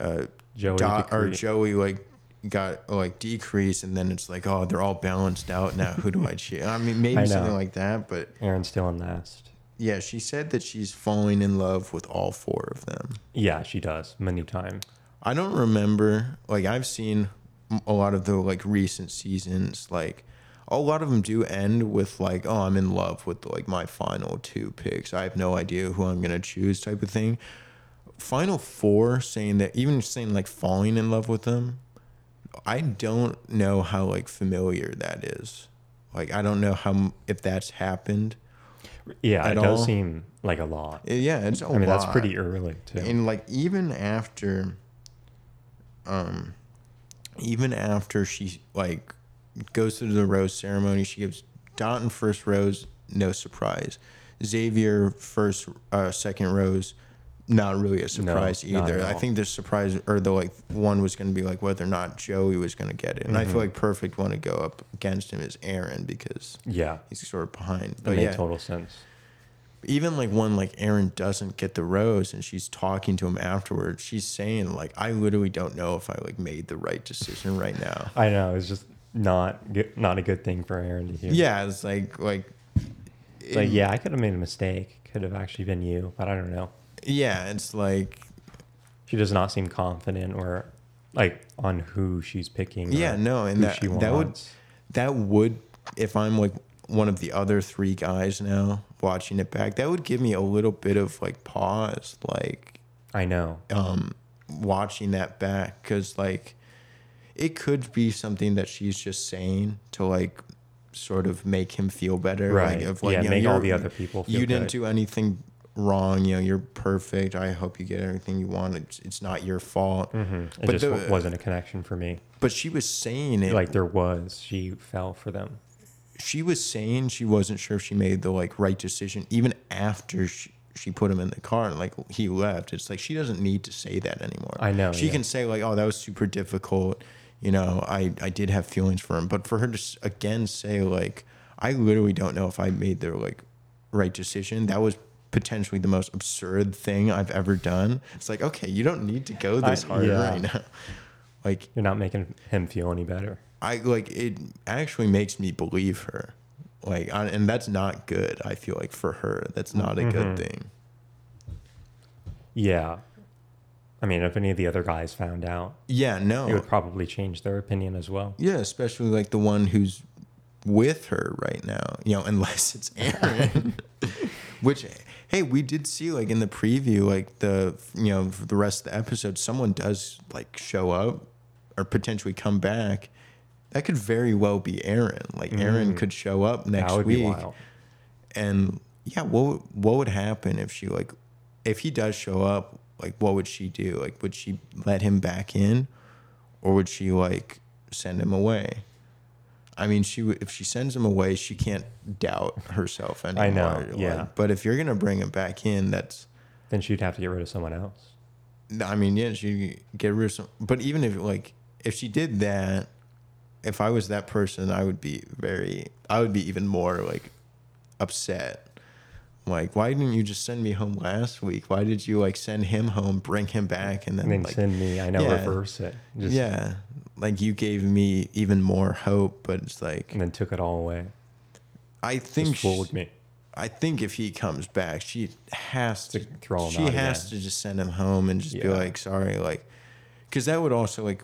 uh, Joey Dot, or. Joey like got like decreased, and then it's like oh they're all balanced out now. Who do I choose? I mean maybe I something like that. But Aaron's still in last. yeah, she said that she's falling in love with all four of them. Yeah, she does many times. I don't remember. Like I've seen a lot of the like recent seasons. Like a lot of them do end with like, "Oh, I'm in love with like my final two picks. I have no idea who I'm gonna choose," type of thing. Final four saying that even saying like falling in love with them, I don't know how like familiar that is. Like I don't know how if that's happened. Yeah, it does all? seem like a lot. Yeah, it's a I mean, that's pretty early too. And like even after, um, even after she like goes through the rose ceremony, she gives Dotun first rose, no surprise. Xavier first, uh, second rose, not really a surprise not either. I think the surprise or the like one was going to be like whether or not Joey was going to get it, and I Mm-hmm. feel like perfect one to go up against him is Aaron because yeah, he's sort of behind. that But made yeah, total sense. Even like when like Aaron doesn't get the rose and she's talking to him afterwards, she's saying like, "I literally don't know if I like made the right decision right now." I know it's just not good, not a good thing for Aaron to hear. Yeah, it's like like, It's like yeah, I could have made a mistake. Could have actually been you, but I don't know. yeah, it's like She does not seem confident or like on who she's picking. yeah, no, and that that would that would if I'm like one of the other three guys now watching it back, that would give me a little bit of like pause, like I know. um watching that back because like it could be something that she's just saying to like sort of make him feel better Right. like of like Yeah, you know, make all the other people feel you didn't good. do anything wrong you know you're perfect i hope you get everything you want it's, it's not your fault hmm It But just the- wasn't a connection for me. but she was saying it Like there was, she fell for them. She was saying she wasn't sure if she made the like right decision even after she, she put him in the car and like he left. It's like she doesn't need to say that anymore. I know, she yeah. can say like oh that was super difficult. You know i i did have feelings for him. But for her to again say like i literally don't know if i made the like right decision. That was potentially the most absurd thing i've ever done. It's like okay you don't need to go this I- hard yeah. right now. Like You're not making him feel any better. I like it actually makes me believe her. Like I, and that's not good. I feel like for her, that's not a Mhm. good thing. Yeah. I mean, if any of the other guys found out, Yeah, no. it would probably change their opinion as well. yeah, especially like the one who's with her right now, you know, unless it's Aaron. Which hey, we did see like in the preview like the you know, for the rest of the episode someone does like show up or potentially come back. That could very well be Aaron. Like Aaron Mm. could show up next week. and yeah what would- what would happen if she like if he does show up like what would she do like would she let him back in or would she like send him away i mean she if she sends him away she can't doubt herself anymore I know, Like, yeah. but if you're gonna bring him back in that's Then she'd have to get rid of someone else. I mean, yeah, she get rid of some. But even if like if she did that, if I was that person, I would be very. I would be even more like upset. Like, why didn't you just send me home last week? Why did you like send him home, bring him back, and then, And then like, send me, I know, yeah. reverse it. Just, yeah, like you gave me even more hope, but it's like And then took it all away. I think she- me. I think if he comes back, she has to To throw him out. She has again. to just send him home and just be like, sorry, like, because that would also like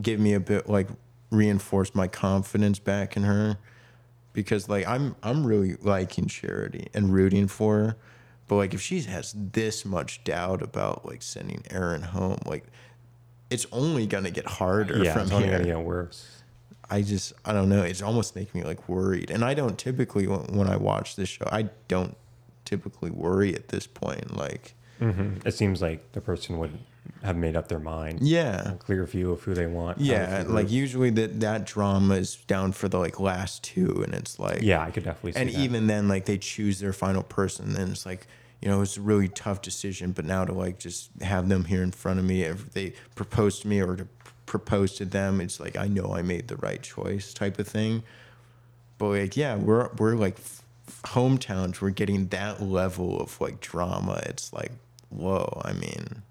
give me a bit like reinforce my confidence back in her, because like I'm I'm really liking Charity and rooting for her, but like if she has this much doubt about like sending Aaron home, like it's only gonna get harder Yeah, from it's only here. to get worse. I just I don't know. It's almost making me like worried, and I don't typically when when I watch this show, I don't typically worry at this point. Like, hmm It seems like the person would have made up their mind. yeah, A clear view of who they want. yeah. Like usually that that drama is down for the like last two, and it's like yeah, I could definitely see and that. even then like they choose their final person, and it's like. You know, it's a really tough decision, but now to like just have them here in front of me, if they propose to me or to propose to them, it's like I know I made the right choice, type of thing. But like, yeah, we're we're like hometowns. We're getting that level of like drama. It's like, whoa. I mean,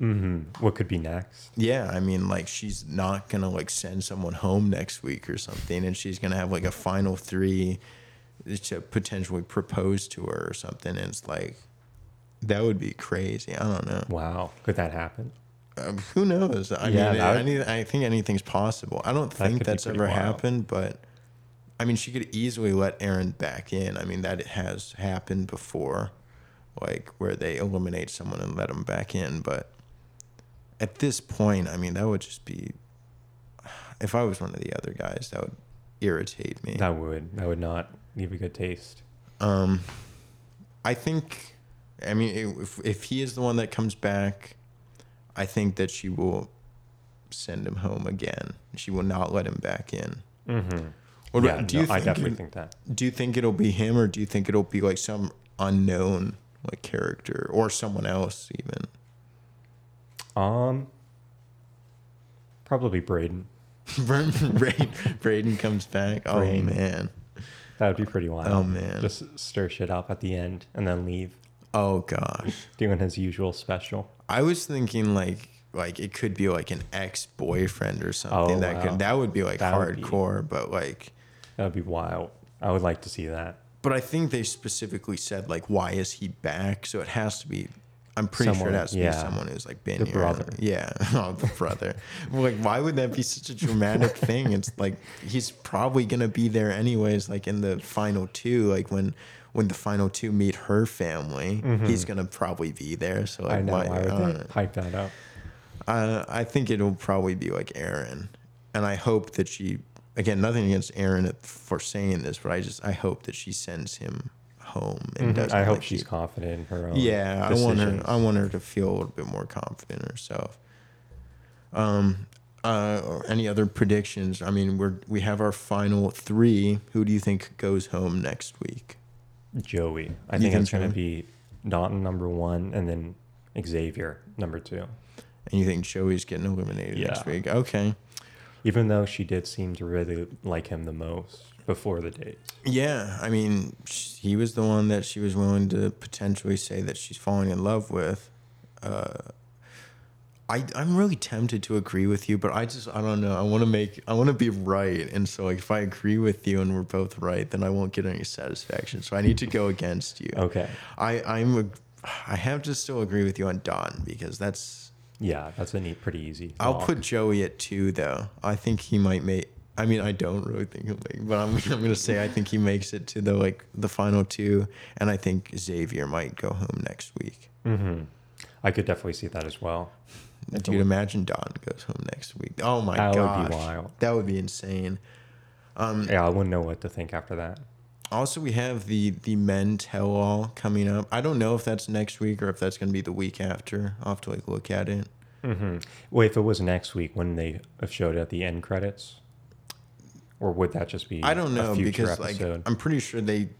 hmm What could be next? yeah. I mean, like she's not gonna like send someone home next week or something, and she's gonna have like a final three to potentially propose to her or something. And it's like, that would be crazy. I don't know. Wow. Could that happen? Um, who knows? I Yeah, mean, I, I think anything's possible. I don't That think that's ever wild. happened, but I mean, she could easily let Aaron back in. I mean, that has happened before, like where they eliminate someone and let them back in. But at this point, I mean, that would just be. If I was one of the other guys, that would irritate me. That would that would not leave a good taste. Um, I think, I mean, if if he is the one that comes back, I think that she will send him home again. She will not let him back in. Mm-hmm. Yeah, do no, you I definitely it- think that. Do you think it'll be him, or do you think it'll be like some unknown like character, or someone else even? Um, probably Brayden. Brayden, Brayden comes back. Oh Brayden. man. That would be pretty wild. Oh, man. just stir shit up at the end and then leave, Oh gosh. doing his usual special. I was thinking like like it could be like an ex boyfriend or something Oh, that wow. could that would be like That would be- hardcore, but like That would be wild. I would like to see that. but I think they specifically said like why is he back? So it has to be I'm pretty sure Someone- it has to yeah. be someone who's like been The here. brother. Yeah. Oh, the brother. Like why would that be such a dramatic thing? It's like he's probably gonna be there anyways, like in the final two, like when when the final two meet her family, he's gonna probably be there. So like Mm-hmm. I know. why, Why would they hype that up? Uh, I think it'll probably be like Aaron, and I hope that she. Again, nothing against Aaron for saying this, but I just I hope that she sends him home and Mhm. doesn't. I hope like, she's confident in her own. Yeah, I want her. I want her to feel a little bit more confident in herself. Um, uh, or any other predictions? I mean, we're we have our final three. Who do you think goes home next week? Joey. I You think think it's going to be Dotun number one, and then Xavier number two. And you think Joey's getting eliminated next week? Okay. Even though she did seem to really like him the most before the date. Yeah, I mean, he was the one that she was willing to potentially say that she's falling in love with. Uh, I I'm really tempted to agree with you, but I just I don't know. I want to make I want to be right, and so like if I agree with you and we're both right, then I won't get any satisfaction. So I need to go against you. Okay. I I'm a, I have to still agree with you on Don because that's Yeah, that's a neat, pretty easy. I'll put Joey at two though. I think he might make. I mean, I don't really think he'll make, but I'm, I'm gonna say I think he makes it to the like the final two, and I think Xavier might go home next week. Mhm. I could definitely see that as well. Dude, imagine Don goes home next week. Oh my That would god, be wild. that would be insane. Um, Yeah, I wouldn't know what to think after that. also, we have the the men tell all coming up. I don't know if that's next week or if that's gonna be the week after. I'll have to like look at it. hmm Well, if it was next week, when they have showed it at the end credits, or would that just be? I don't know because like? I'm pretty sure they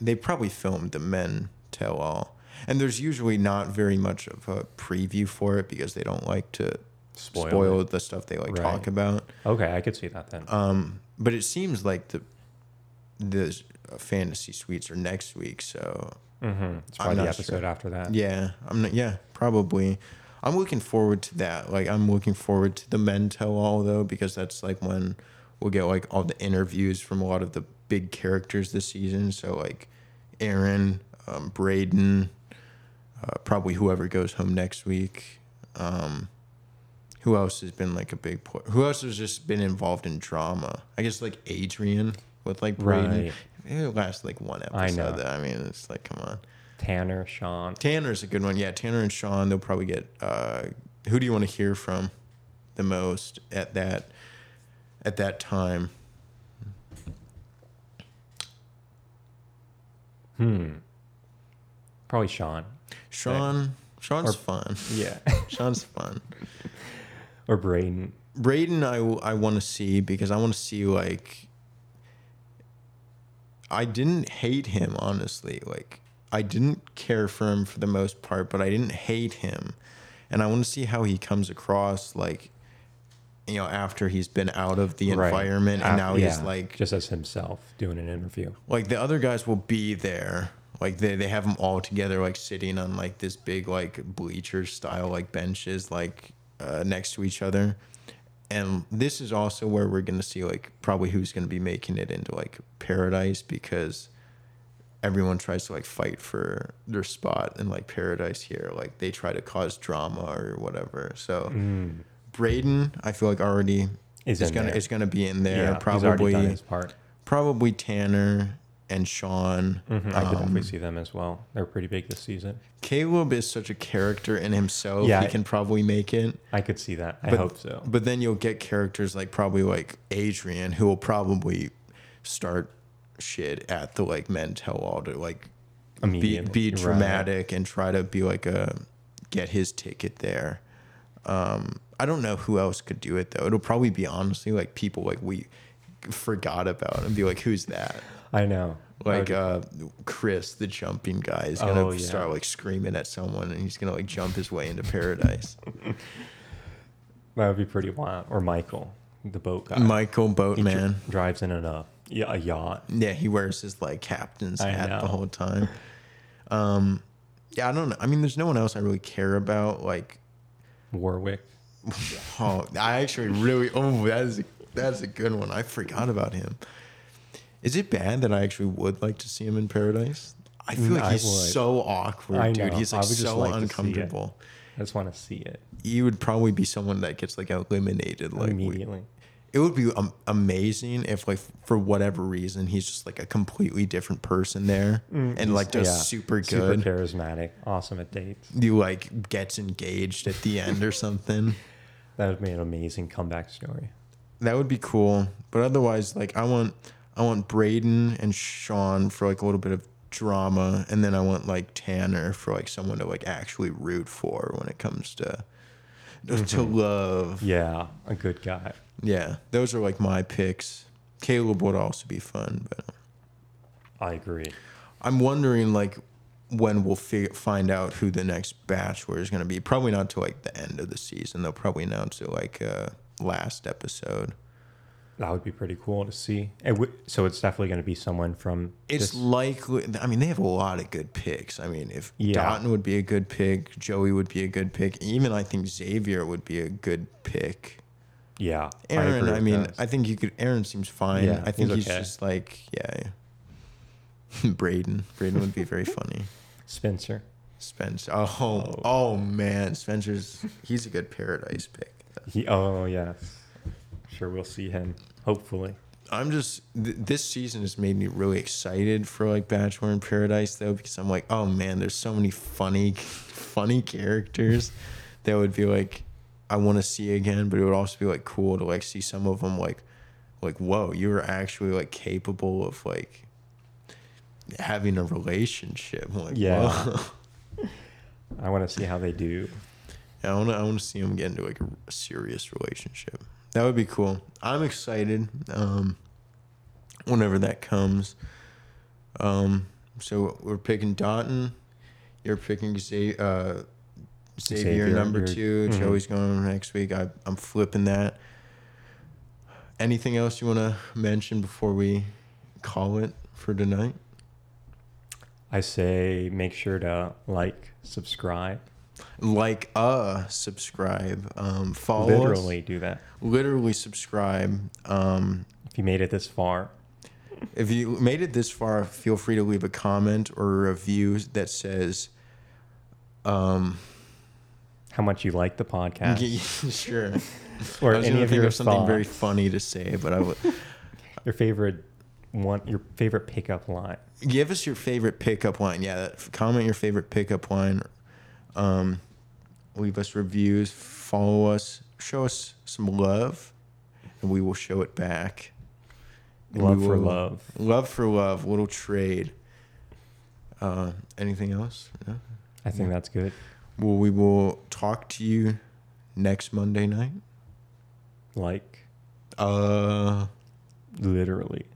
they probably filmed the men tell all, and there's usually not very much of a preview for it because they don't like to Spoil spoil, the stuff they like Right. talk about. okay, I could see that then. Um, but it seems like the the fantasy suites are next week, so hmm It's probably the episode sure. after that. yeah, I'm not. Yeah, probably. I'm looking forward to that. Like, I'm looking forward to the men tell all though, because that's like when we'll get like all the interviews from a lot of the big characters this season. So like Aaron, um, Brayden, uh, probably whoever goes home next week. Um, who else has been like a big po- Who else has just been involved in drama? I guess like Adrian with like Brayden. Right. It lasts like one episode. I know. though. I mean, it's like, come on. Tanner, Sean. Tanner's a good one. Yeah, Tanner and Sean. They'll probably get. Uh, who do you want to hear from the most at that at that time? Hmm. Probably Sean. Sean. Sean's Or- fun. Yeah. Sean's fun. or Brayden. Brayden, I, I want to see because I want to see like. I didn't hate him honestly. Like I didn't care for him for the most part, but I didn't hate him, and I want to see how he comes across. Like, you know, after he's been out of the Right. environment, and now he's like, just as himself doing an interview. like the other guys will be there. Like they, they have them all together, like sitting on like this big like bleacher style like benches, like uh, next to each other. And this is also where we're gonna see like probably who's gonna be making it into like paradise because everyone tries to like fight for their spot in like paradise here. Like they try to cause drama or whatever. So Mm. Brayden, I feel like already Is is gonna there. is gonna be in there. yeah, probably done his part. probably Tanner and Sean. Mhm, I could definitely Um, see them as well. They're pretty big this season. Caleb is such a character in himself. Yeah. He can probably make it. I could see that. I But- hope so. But then you'll get characters like probably like Adrian, who will probably start shit at the like men tell all to like be, be Right. dramatic and try to be like a get his ticket there. Um, I don't know who else could do it though. It'll probably be honestly like people like we forgot about and be like, who's that? I know. Like Okay. uh, Chris, the jumping guy, is gonna Oh, yeah. start like screaming at someone and he's gonna like jump his way into paradise. that would be pretty wild. Or Michael, the boat guy. Michael Boatman. drives in a uh, yeah, a yacht. Yeah, he wears his like captain's I hat the whole time. Um, yeah, I don't know. I mean, there's no one else I really care about. Like, Warwick. oh, I actually really. Oh, that is a, that is a good one. I forgot about him. Is it bad that I actually would like to see him in paradise? I feel Mm, like I he's would. so awkward, I dude. know. He's I like would just so like to see it. uncomfortable. I just want to see it He would probably be someone that gets like eliminated. Like, we- immediately. it would be um, amazing if like for whatever reason he's just like a completely different person there and like just Mm, Yeah, super Super good. charismatic. Awesome at dates. you like gets engaged at the end or something. That would be an amazing comeback story. That would be cool. But otherwise, like I want I want Brayden and Sean for like a little bit of drama, and then I want like Tanner for like someone to like actually root for when it comes to to mm-hmm. love. Yeah, a good guy. Yeah, those are like my picks. Caleb would also be fun, but I agree. I'm wondering like when we'll fi- find out who the next bachelor is going to be. Probably not till like the end of the season. They'll probably announce it like uh, last episode. That would be pretty cool to see. It w- so it's definitely going to be someone from. It's this- likely. I mean, they have a lot of good picks. I mean, if Yeah. Dotun would be a good pick, Joey would be a good pick. Even I think Xavier would be a good pick. yeah. Aaron, agree I, mean, that. I think you could. Aaron seems fine. Yeah, I think he's he's, okay. just like yeah. Brayden, Brayden would be very funny. Spencer. Spencer. Oh, oh, Oh. man, Spencer's. He's a good paradise pick. He, oh yes. Sure, we'll see him. Hopefully. I'm just th- this season has made me really excited for like Bachelor in Paradise though because I'm like, oh man, there's so many funny, funny characters that would be like, I want to see again, but it would also be like cool to like see some of them like, like whoa, you were actually like capable of like having a relationship. I'm like, Yeah. whoa. I want to see how they do. Yeah, I want to I want to see them get into like a, a serious relationship. That would be cool. I'm excited. Um, whenever that comes. Um, so we're picking Dotun. You're picking Xavier, uh, Xavier, Xavier, number you're- 2 mhm. Joey's going next week. I, I'm flipping that. Anything else you want to mention before we call it for tonight? I say make sure to like, subscribe. Like, uh, subscribe, um, follow Literally us. do that. Literally subscribe. Um, If you made it this far, If you made it this far, feel free to leave a comment or a review that says, um, how much you like the podcast, sure. or any of your something very funny to say, but I would your favorite one, your favorite pickup line. give us your favorite pickup line. Yeah, that- comment your favorite pickup line. Um, leave us reviews, follow us, show us some love, and we will show it back. And Love for love. Love for love. Little trade. Uh, anything else? No? I think that's good. Well, we will talk to you next Monday night. Like Uh, literally.